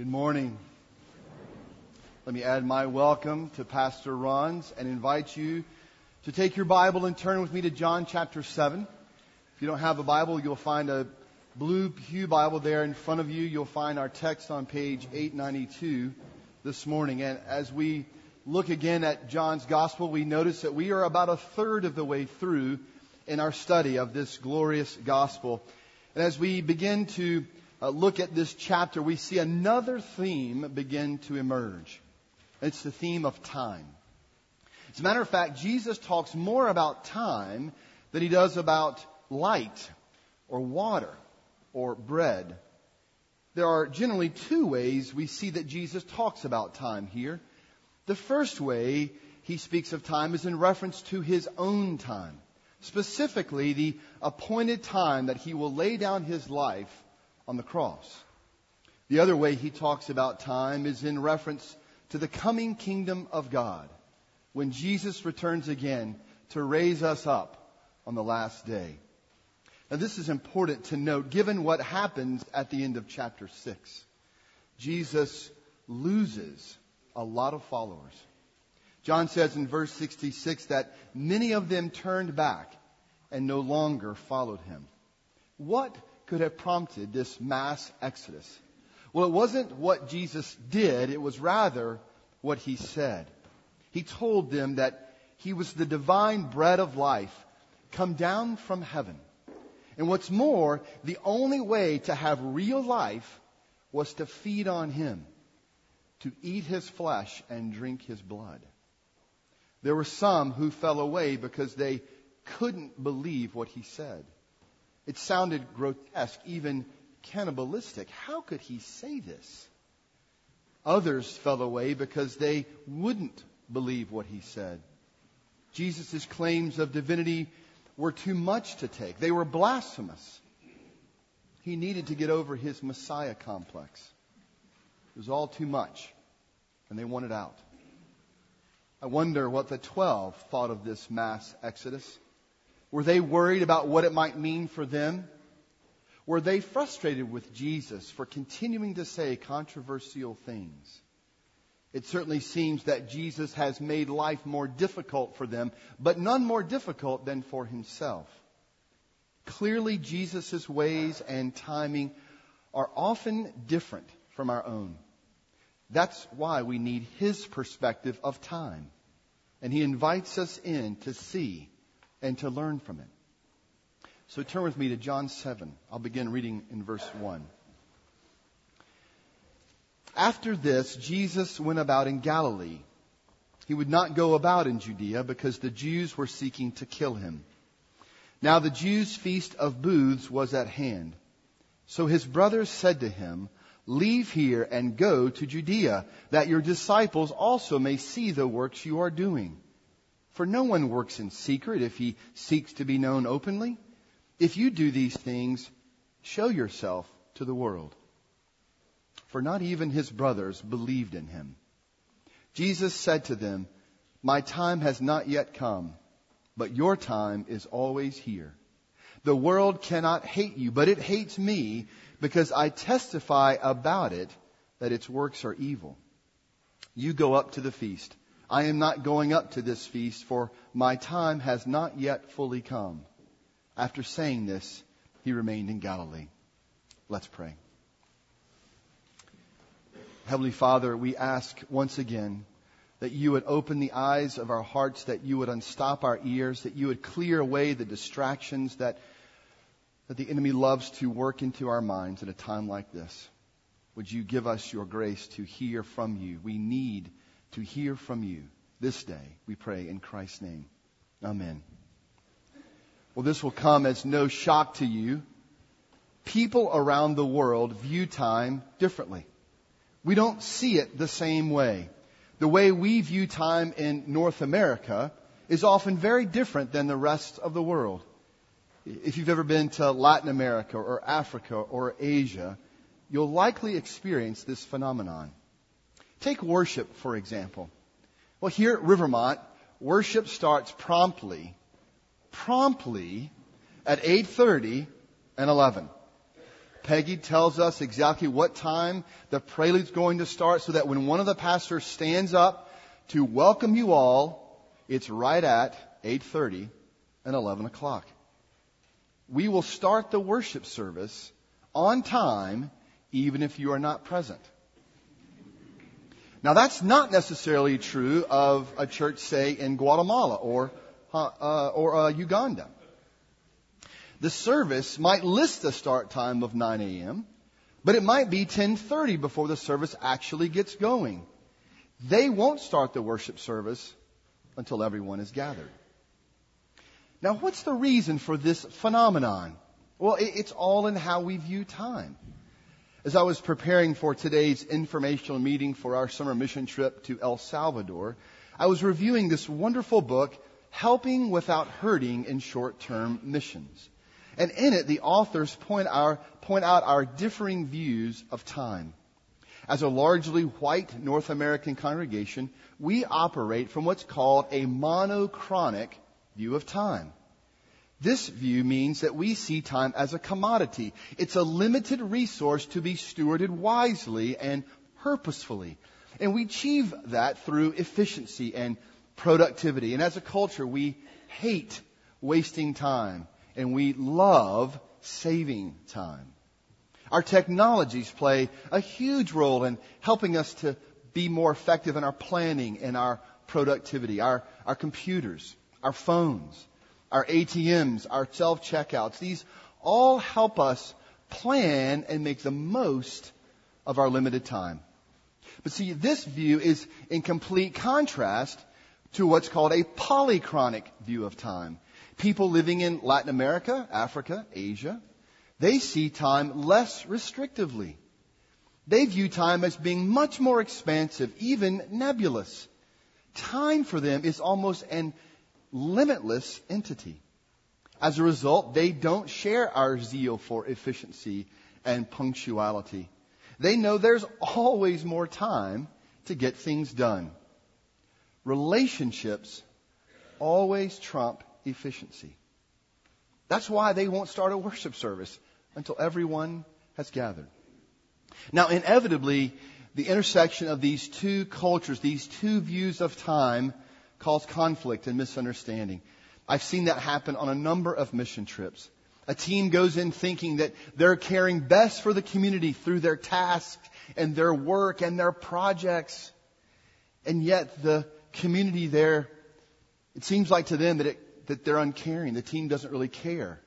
Good morning. Let me add my welcome to Pastor Ron's and invite you to take your Bible and turn with me to John chapter 7. If you don't have a Bible, you'll find a blue Pew Bible there in front of you. You'll find our text on page 892 this morning. And as we look again at John's Gospel, we notice that we are about a third of the way through in our study of this glorious Gospel. And as we begin to uh, look at this chapter, we see another theme begin to emerge. It's the theme of time. As a matter of fact, Jesus talks more about time than he does about light or water or bread. There are generally two ways we see that Jesus talks about time here. The first way he speaks of time is in reference to his own time, specifically the appointed time that he will lay down his life on the cross. The other way he talks about time is in reference to the coming kingdom of God when Jesus returns again to raise us up on the last day. Now, this is important to note given what happens at the end of chapter 6. Jesus loses a lot of followers. John says in verse 66 that many of them turned back and no longer followed him. What could have prompted this mass exodus? Well, it wasn't what Jesus did, it was rather what he said. He told them that he was the divine bread of life come down from heaven. And what's more, the only way to have real life was to feed on him, to eat his flesh and drink his blood. There were some who fell away because they couldn't believe what he said. It sounded grotesque, even cannibalistic. How could he say this? Others fell away because they wouldn't believe what he said. Jesus' claims of divinity were too much to take. They were blasphemous. He needed to get over his Messiah complex. It was all too much, and they wanted out. I wonder what the twelve thought of this mass exodus. Were they worried about what it might mean for them? Were they frustrated with Jesus for continuing to say controversial things? It certainly seems that Jesus has made life more difficult for them, but none more difficult than for himself. Clearly, Jesus' ways and timing are often different from our own. That's why we need his perspective of time. And he invites us in to see and to learn from it. So turn with me to John 7. I'll begin reading in verse 1. After this, Jesus went about in Galilee. He would not go about in Judea because the Jews were seeking to kill him. Now the Jews' feast of booths was at hand. So his brothers said to him, Leave here and go to Judea, that your disciples also may see the works you are doing. For no one works in secret if he seeks to be known openly. If you do these things, show yourself to the world. For not even his brothers believed in him. Jesus said to them, My time has not yet come, but your time is always here. The world cannot hate you, but it hates me because I testify about it that its works are evil. You go up to the feast. I am not going up to this feast, for my time has not yet fully come. After saying this, he remained in Galilee. Let's pray. Heavenly Father, we ask once again that you would open the eyes of our hearts, that you would unstop our ears, that you would clear away the distractions that, that the enemy loves to work into our minds at a time like this. Would you give us your grace to hear from you? We need to hear from you this day, we pray in Christ's name. Amen. Well, this will come as no shock to you. People around the world view time differently. We don't see it the same way. The way we view time in North America is often very different than the rest of the world. If you've ever been to Latin America or Africa or Asia, you'll likely experience this phenomenon. Take worship, for example. Well, here at Rivermont, worship starts promptly, promptly at 8.30 and 11. Peggy tells us exactly what time the prelude's going to start so that when one of the pastors stands up to welcome you all, it's right at 8.30 and 11 o'clock. We will start the worship service on time even if you are not present. Now that's not necessarily true of a church, say, in Guatemala or, uh, or uh, Uganda. The service might list the start time of 9 a.m., but it might be 10:30 before the service actually gets going. They won't start the worship service until everyone is gathered. Now, what's the reason for this phenomenon? Well, it's all in how we view time. As I was preparing for today's informational meeting for our summer mission trip to El Salvador, I was reviewing this wonderful book, Helping Without Hurting in Short-Term Missions. And in it, the authors point, our, point out our differing views of time. As a largely white North American congregation, we operate from what's called a monochronic view of time. This view means that we see time as a commodity. It's a limited resource to be stewarded wisely and purposefully. And we achieve that through efficiency and productivity. And as a culture, we hate wasting time and we love saving time. Our technologies play a huge role in helping us to be more effective in our planning and our productivity. Our, our computers, our phones, our ATMs, our self-checkouts, these all help us plan and make the most of our limited time. But see, this view is in complete contrast to what's called a polychronic view of time people living in Latin America, Africa, Asia, they see time less restrictively. They view time as being much more expansive, even nebulous. Time for them is almost an limitless entity. As a result, they don't share our zeal for efficiency and punctuality. They know there's always more time to get things done. Relationships always trump efficiency. That's why they won't start a worship service until everyone has gathered. Now, inevitably, the intersection of these two cultures, these two views of time, cause conflict and misunderstanding. I've seen that happen on a number of mission trips. A team goes in thinking that they're caring best for the community through their tasks and their work and their projects. And yet the community there, it seems like to them that it that they're uncaring. The team doesn't really care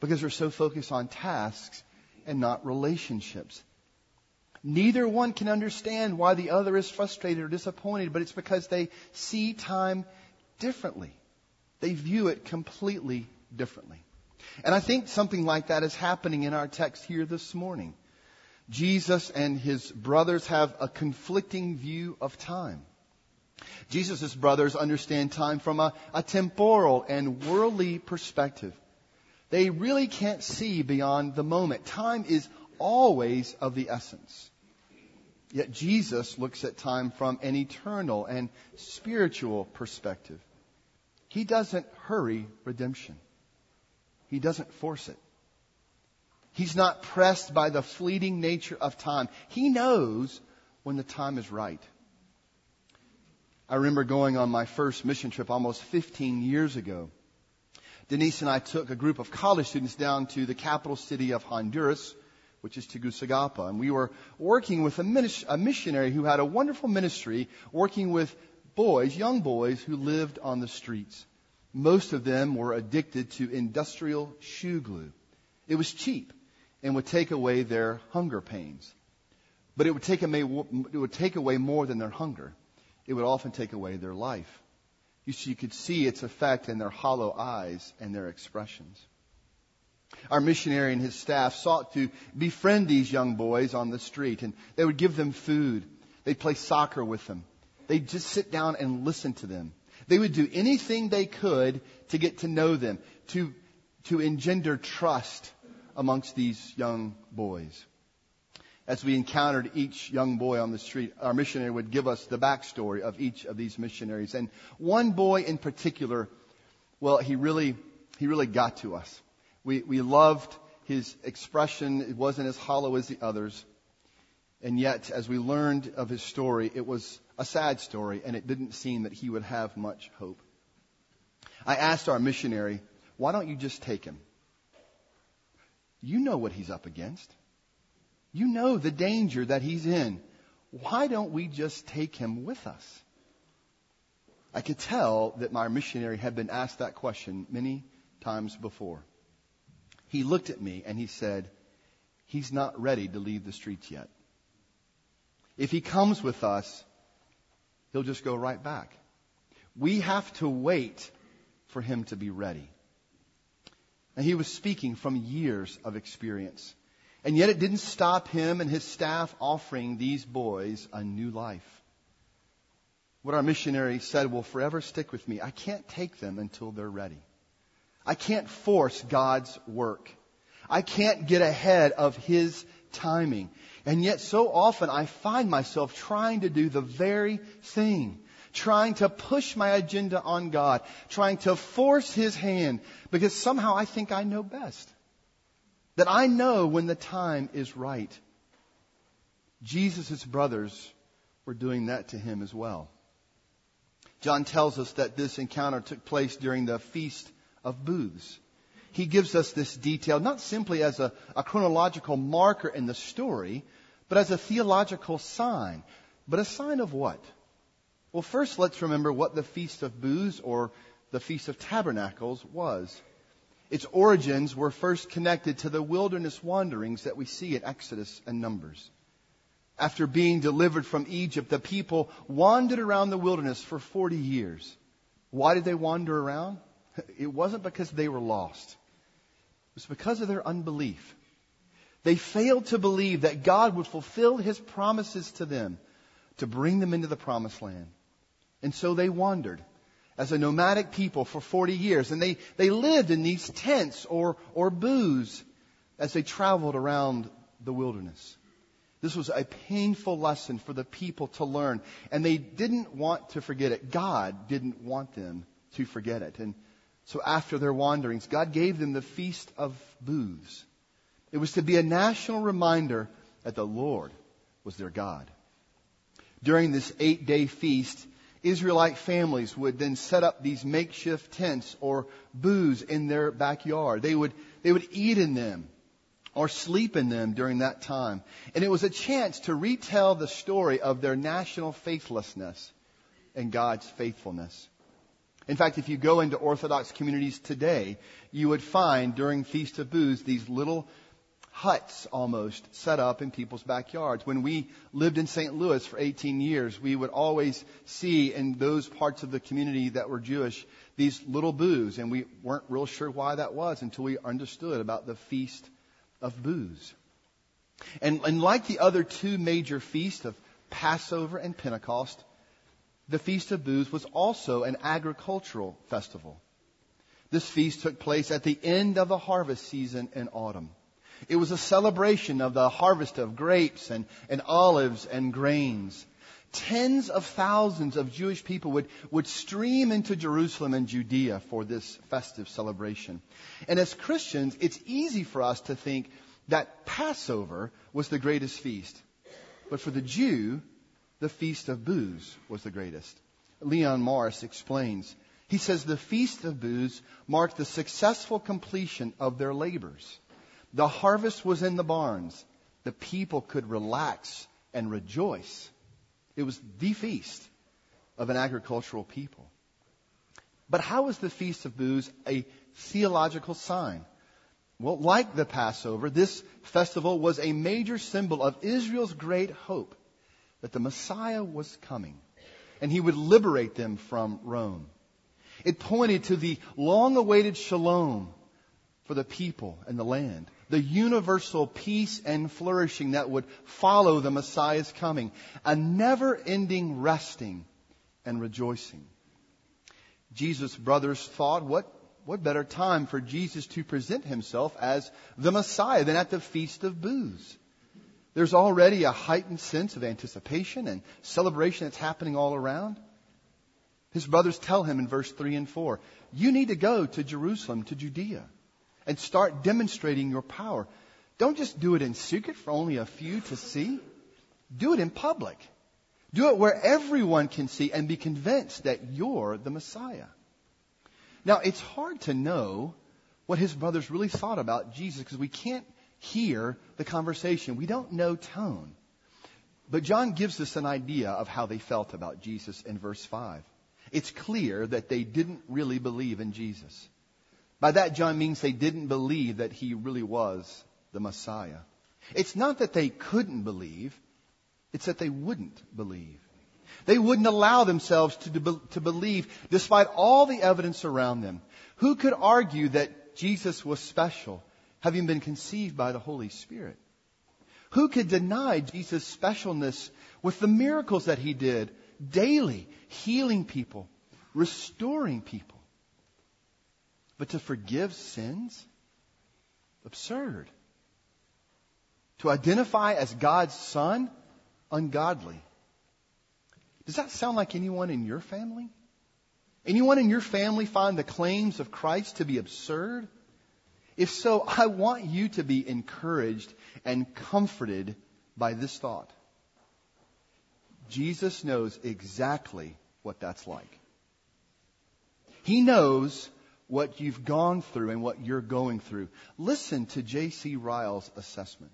because they're so focused on tasks and not relationships. Neither one can understand why the other is frustrated or disappointed, but it's because they see time differently. They view it completely differently. And I think something like that is happening in our text here this morning. Jesus and his brothers have a conflicting view of time. Jesus' brothers understand time from a, a temporal and worldly perspective. They really can't see beyond the moment. Time is always of the essence. Yet Jesus looks at time from an eternal and spiritual perspective. He doesn't hurry redemption. He doesn't force it. He's not pressed by the fleeting nature of time. He knows when the time is right. I remember going on my first mission trip almost 15 years ago. Denise and I took a group of college students down to the capital city of Honduras, which is Tegucigalpa. And we were working with a, a missionary who had a wonderful ministry working with boys, young boys who lived on the streets. Most of them were addicted to industrial shoe glue. It was cheap and would take away their hunger pains. But it would take away, it would take away more than their hunger it would often take away their life. You, see, you could see its effect in their hollow eyes and their expressions. Our missionary and his staff sought to befriend these young boys on the street, and they would give them food. They'd play soccer with them. They'd just sit down and listen to them. They would do anything they could to get to know them, to, to engender trust amongst these young boys as we encountered each young boy on the street, our missionary would give us the backstory of each of these missionaries. And one boy in particular, well, he really, he really got to us. We, we loved His expression it wasn't as hollow as the others. And yet, as we learned of his story, it was a sad story, and it didn't seem that he would have much hope. I asked our missionary, why don't you just take him? You know what he's up against. You know the danger that he's in. Why don't we just take him with us? I could tell that my missionary had been asked that question many times before. He looked at me and he said, He's not ready to leave the streets yet. If he comes with us, he'll just go right back. We have to wait for him to be ready. And he was speaking from years of experience. And yet it didn't stop him and his staff offering these boys a new life. What our missionary said will forever stick with me. I can't take them until they're ready. I can't force God's work. I can't get ahead of His timing. And yet so often I find myself trying to do the very thing. Trying to push my agenda on God. Trying to force His hand because somehow I think I know best. That I know when the time is right. Jesus' brothers were doing that to him as well. John tells us that this encounter took place during the Feast of Booths he gives us this detail not simply as a, a chronological marker in the story, but as a theological sign. But a sign of what? Well, first let's remember what the Feast of Booths or the Feast of Tabernacles was. Its origins were first connected to the wilderness wanderings that we see in Exodus and Numbers. After being delivered from Egypt, the people wandered around the wilderness for 40 years. Why did they wander around? It wasn't because they were lost It was because of their unbelief. They failed to believe that God would fulfill his promises to them to bring them into the promised land. And so they wandered as a nomadic people for 40 years. And they, they lived in these tents or, or booths as they traveled around the wilderness. This was a painful lesson for the people to learn. And they didn't want to forget it. God didn't want them to forget it. And so after their wanderings, God gave them the Feast of Booths. It was to be a national reminder that the Lord was their God. During this eight day feast, Israelite families would then set up these makeshift tents or booths in their backyard. They would, they would eat in them or sleep in them during that time. And it was a chance to retell the story of their national faithlessness and God's faithfulness. In fact, if you go into Orthodox communities today, you would find during Feast of Booths these little huts almost set up in people's backyards. When we lived in St. Louis for 18 years, we would always see in those parts of the community that were Jewish these little booths, and we weren't real sure why that was until we understood about the Feast of Booths. And, and like the other two major feasts of Passover and Pentecost, the Feast of Booths was also an agricultural festival. This feast took place at the end of the harvest season in autumn. It was a celebration of the harvest of grapes and, and olives and grains. Tens of thousands of Jewish people would, would stream into Jerusalem and Judea for this festive celebration. And as Christians, it's easy for us to think that Passover was the greatest feast. But for the Jew, the Feast of Booths was the greatest. Leon Morris explains. He says the Feast of Booths marked the successful completion of their labors. The harvest was in the barns. The people could relax and rejoice. It was the feast of an agricultural people. But how is the Feast of Booths a theological sign? Well, like the Passover, this festival was a major symbol of Israel's great hope that the Messiah was coming and he would liberate them from Rome. It pointed to the long awaited shalom for the people and the land, the universal peace and flourishing that would follow the Messiah's coming, a never ending resting and rejoicing. Jesus' brothers thought, what, what better time for Jesus to present himself as the Messiah than at the Feast of Booths? There's already a heightened sense of anticipation and celebration that's happening all around. His brothers tell him in verse 3 and 4, you need to go to Jerusalem, to Judea, and start demonstrating your power. Don't just do it in secret for only a few to see. Do it in public. Do it where everyone can see and be convinced that you're the Messiah. Now, it's hard to know what his brothers really thought about Jesus because we can't hear the conversation. We don't know tone. But John gives us an idea of how they felt about Jesus in verse 5. It's clear that they didn't really believe in Jesus. By that, John means they didn't believe that he really was the Messiah. It's not that they couldn't believe, it's that they wouldn't believe. They wouldn't allow themselves to, to believe despite all the evidence around them. Who could argue that Jesus was special, having been conceived by the Holy Spirit? Who could deny Jesus' specialness with the miracles that he did daily, healing people, restoring people? But to forgive sins? Absurd. To identify as God's son? Ungodly. Does that sound like anyone in your family? Anyone in your family find the claims of Christ to be absurd? If so, I want you to be encouraged and comforted by this thought. Jesus knows exactly what that's like. He knows what you've gone through and what you're going through. Listen to J.C. Ryle's assessment.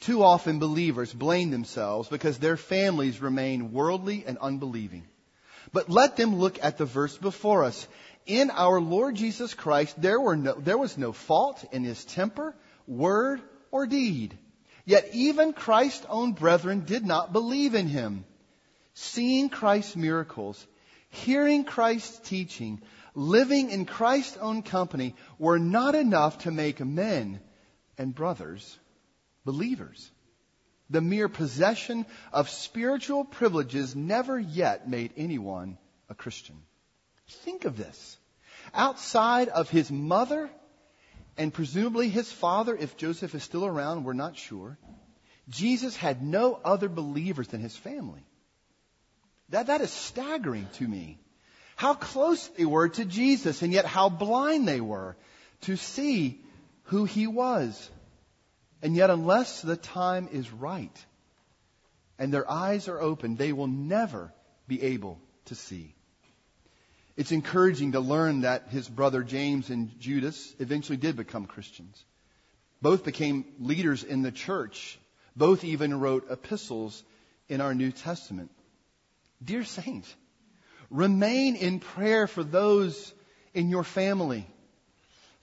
Too often believers blame themselves because their families remain worldly and unbelieving. But let them look at the verse before us. In our Lord Jesus Christ, there, were no, there was no fault in his temper, word, or deed. Yet even Christ's own brethren did not believe in him. Seeing Christ's miracles, hearing Christ's teaching, living in Christ's own company were not enough to make men and brothers believers. The mere possession of spiritual privileges never yet made anyone a Christian. Think of this. Outside of his mother and presumably his father, if Joseph is still around, we're not sure, Jesus had no other believers than his family. That, that is staggering to me. How close they were to Jesus and yet how blind they were to see who he was. And yet, unless the time is right and their eyes are open, they will never be able to see. It's encouraging to learn that his brother James and Judas eventually did become Christians. Both became leaders in the church. Both even wrote epistles in our New Testament. Dear saint, remain in prayer for those in your family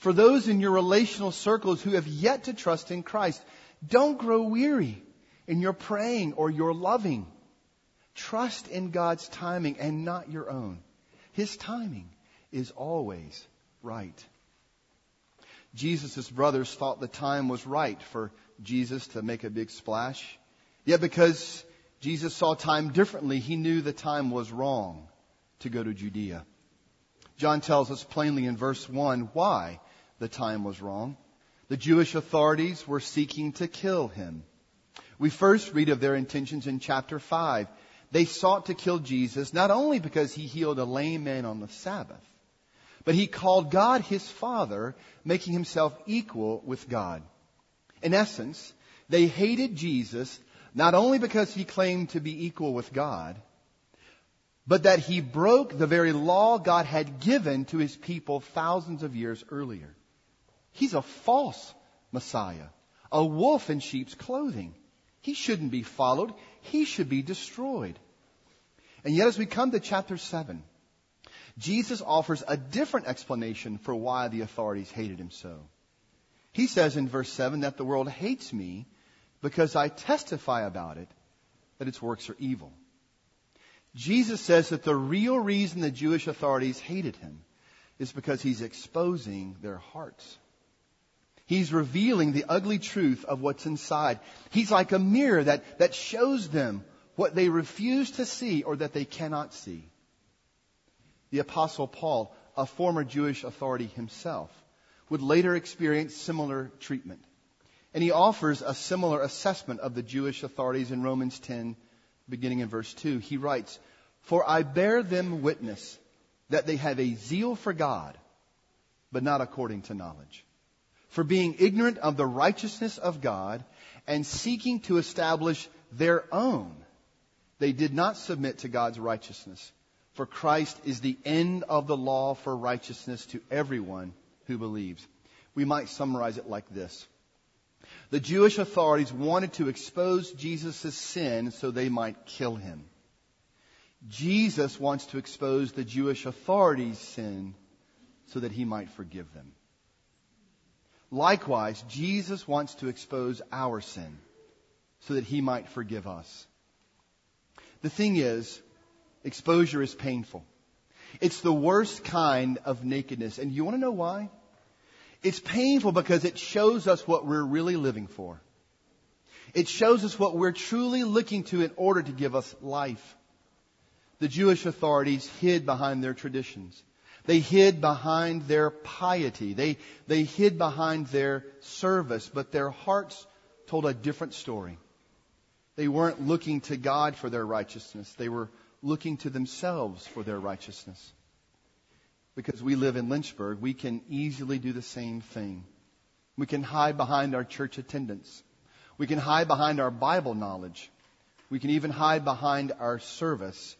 for those in your relational circles who have yet to trust in Christ, don't grow weary in your praying or your loving. Trust in God's timing and not your own. His timing is always right. Jesus' brothers thought the time was right for Jesus to make a big splash. Yet because Jesus saw time differently, he knew the time was wrong to go to Judea. John tells us plainly in verse 1 why the time was wrong. The Jewish authorities were seeking to kill him. We first read of their intentions in chapter 5. They sought to kill Jesus not only because he healed a lame man on the Sabbath, but he called God his Father, making himself equal with God. In essence, they hated Jesus not only because he claimed to be equal with God, but that he broke the very law God had given to his people thousands of years earlier. He's a false Messiah, a wolf in sheep's clothing. He shouldn't be followed. He should be destroyed. And yet, as we come to chapter 7, Jesus offers a different explanation for why the authorities hated him so. He says in verse 7 that the world hates me because I testify about it that its works are evil. Jesus says that the real reason the Jewish authorities hated him is because he's exposing their hearts. He's revealing the ugly truth of what's inside. He's like a mirror that, that shows them what they refuse to see or that they cannot see. The apostle Paul, a former Jewish authority himself, would later experience similar treatment. And he offers a similar assessment of the Jewish authorities in Romans 10, beginning in verse 2. He writes, For I bear them witness that they have a zeal for God, but not according to knowledge. For being ignorant of the righteousness of God and seeking to establish their own. They did not submit to God's righteousness. For Christ is the end of the law for righteousness to everyone who believes. We might summarize it like this. The Jewish authorities wanted to expose Jesus' sin so they might kill him. Jesus wants to expose the Jewish authorities' sin so that he might forgive them. Likewise, Jesus wants to expose our sin so that he might forgive us. The thing is, exposure is painful. It's the worst kind of nakedness. And you want to know why? It's painful because it shows us what we're really living for. It shows us what we're truly looking to in order to give us life. The Jewish authorities hid behind their traditions. They hid behind their piety. They, they hid behind their service, but their hearts told a different story. They weren't looking to God for their righteousness. They were looking to themselves for their righteousness. Because we live in Lynchburg, we can easily do the same thing. We can hide behind our church attendance. We can hide behind our Bible knowledge. We can even hide behind our service.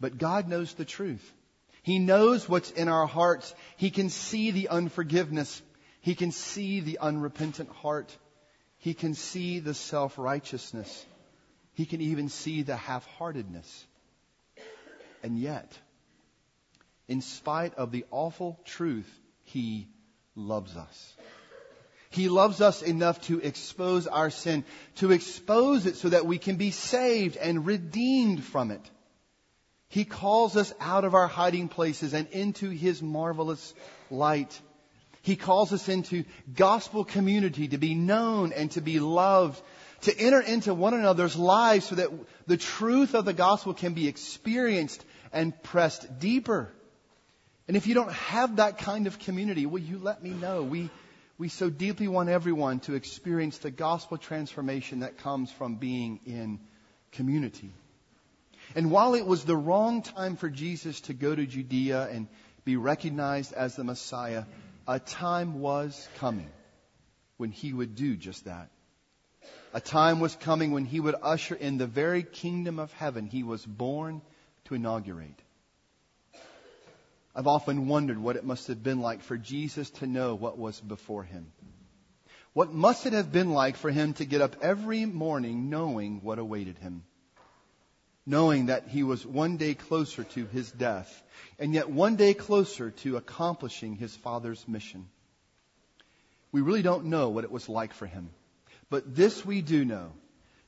But God knows the truth. He knows what's in our hearts. He can see the unforgiveness. He can see the unrepentant heart. He can see the self-righteousness. He can even see the half-heartedness. And yet, in spite of the awful truth, He loves us. He loves us enough to expose our sin, to expose it so that we can be saved and redeemed from it. He calls us out of our hiding places and into His marvelous light. He calls us into gospel community to be known and to be loved, to enter into one another's lives so that the truth of the gospel can be experienced and pressed deeper. And if you don't have that kind of community, will you let me know? We, we so deeply want everyone to experience the gospel transformation that comes from being in community. And while it was the wrong time for Jesus to go to Judea and be recognized as the Messiah, a time was coming when he would do just that. A time was coming when he would usher in the very kingdom of heaven he was born to inaugurate. I've often wondered what it must have been like for Jesus to know what was before him. What must it have been like for him to get up every morning knowing what awaited him? Knowing that he was one day closer to his death, and yet one day closer to accomplishing his Father's mission. We really don't know what it was like for him. But this we do know.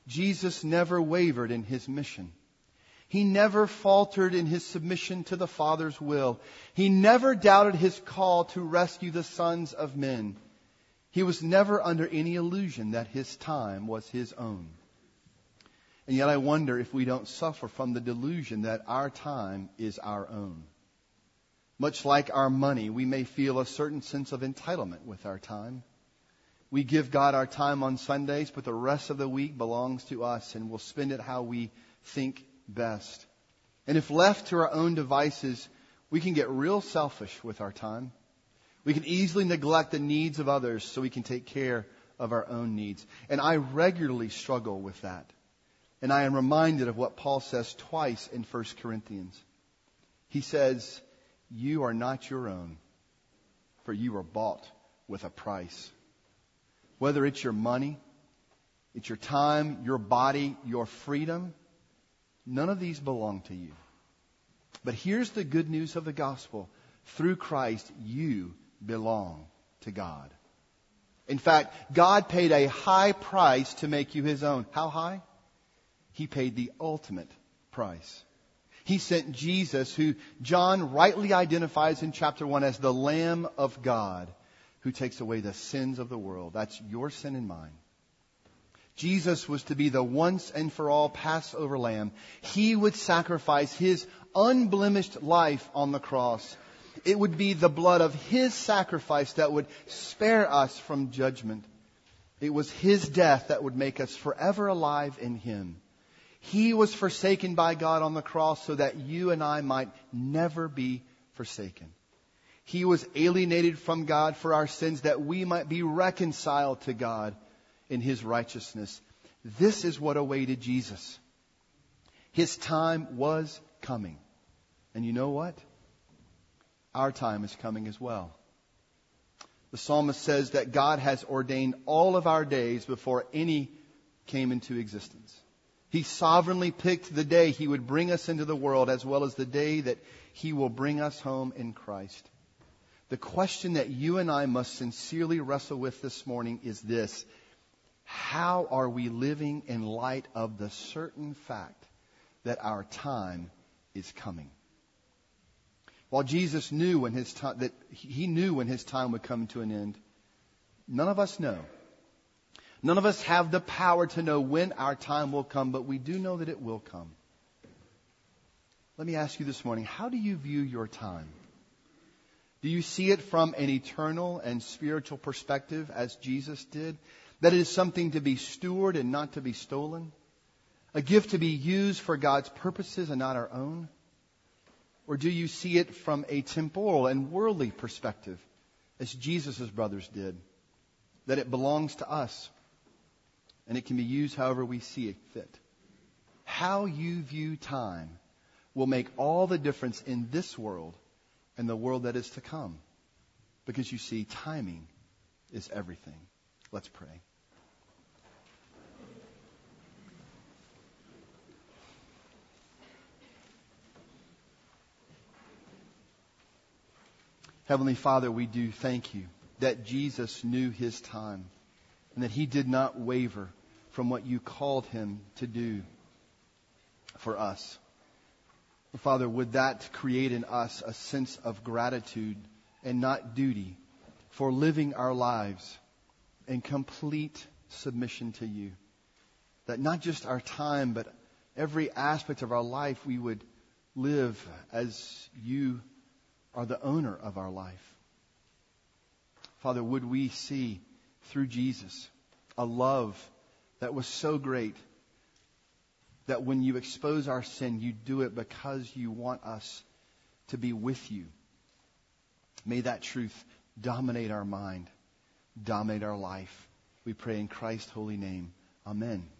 Jesus never wavered in his mission. He never faltered in his submission to the Father's will. He never doubted his call to rescue the sons of men. He was never under any illusion that his time was his own. And yet I wonder if we don't suffer from the delusion that our time is our own. Much like our money, we may feel a certain sense of entitlement with our time. We give God our time on Sundays, but the rest of the week belongs to us and we'll spend it how we think best. And if left to our own devices, we can get real selfish with our time. We can easily neglect the needs of others so we can take care of our own needs. And I regularly struggle with that. And I am reminded of what Paul says twice in 1 Corinthians. He says, You are not your own, for you were bought with a price. Whether it's your money, it's your time, your body, your freedom, none of these belong to you. But here's the good news of the gospel. Through Christ, you belong to God. In fact, God paid a high price to make you his own. How high? He paid the ultimate price. He sent Jesus, who John rightly identifies in chapter 1 as the Lamb of God, who takes away the sins of the world. That's your sin and mine. Jesus was to be the once and for all Passover lamb. He would sacrifice his unblemished life on the cross. It would be the blood of his sacrifice that would spare us from judgment. It was his death that would make us forever alive in him. He was forsaken by God on the cross so that you and I might never be forsaken. He was alienated from God for our sins that we might be reconciled to God in His righteousness. This is what awaited Jesus. His time was coming. And you know what? Our time is coming as well. The psalmist says that God has ordained all of our days before any came into existence. He sovereignly picked the day He would bring us into the world as well as the day that He will bring us home in Christ. The question that you and I must sincerely wrestle with this morning is this. How are we living in light of the certain fact that our time is coming? While Jesus knew when his time, that he knew when his time would come to an end, none of us know. None of us have the power to know when our time will come, but we do know that it will come. Let me ask you this morning, how do you view your time? Do you see it from an eternal and spiritual perspective as Jesus did? That it is something to be stewarded and not to be stolen? A gift to be used for God's purposes and not our own? Or do you see it from a temporal and worldly perspective, as Jesus' brothers did? That it belongs to us and it can be used however we see it fit. How you view time will make all the difference in this world and the world that is to come. Because you see, timing is everything. Let's pray. Heavenly Father, we do thank you that Jesus knew his time and that he did not waver from what you called him to do for us. Father, would that create in us a sense of gratitude and not duty for living our lives in complete submission to you? That not just our time, but every aspect of our life we would live as you are the owner of our life. Father, would we see through Jesus a love that was so great that when you expose our sin, you do it because you want us to be with you. May that truth dominate our mind, dominate our life. We pray in Christ's holy name. Amen.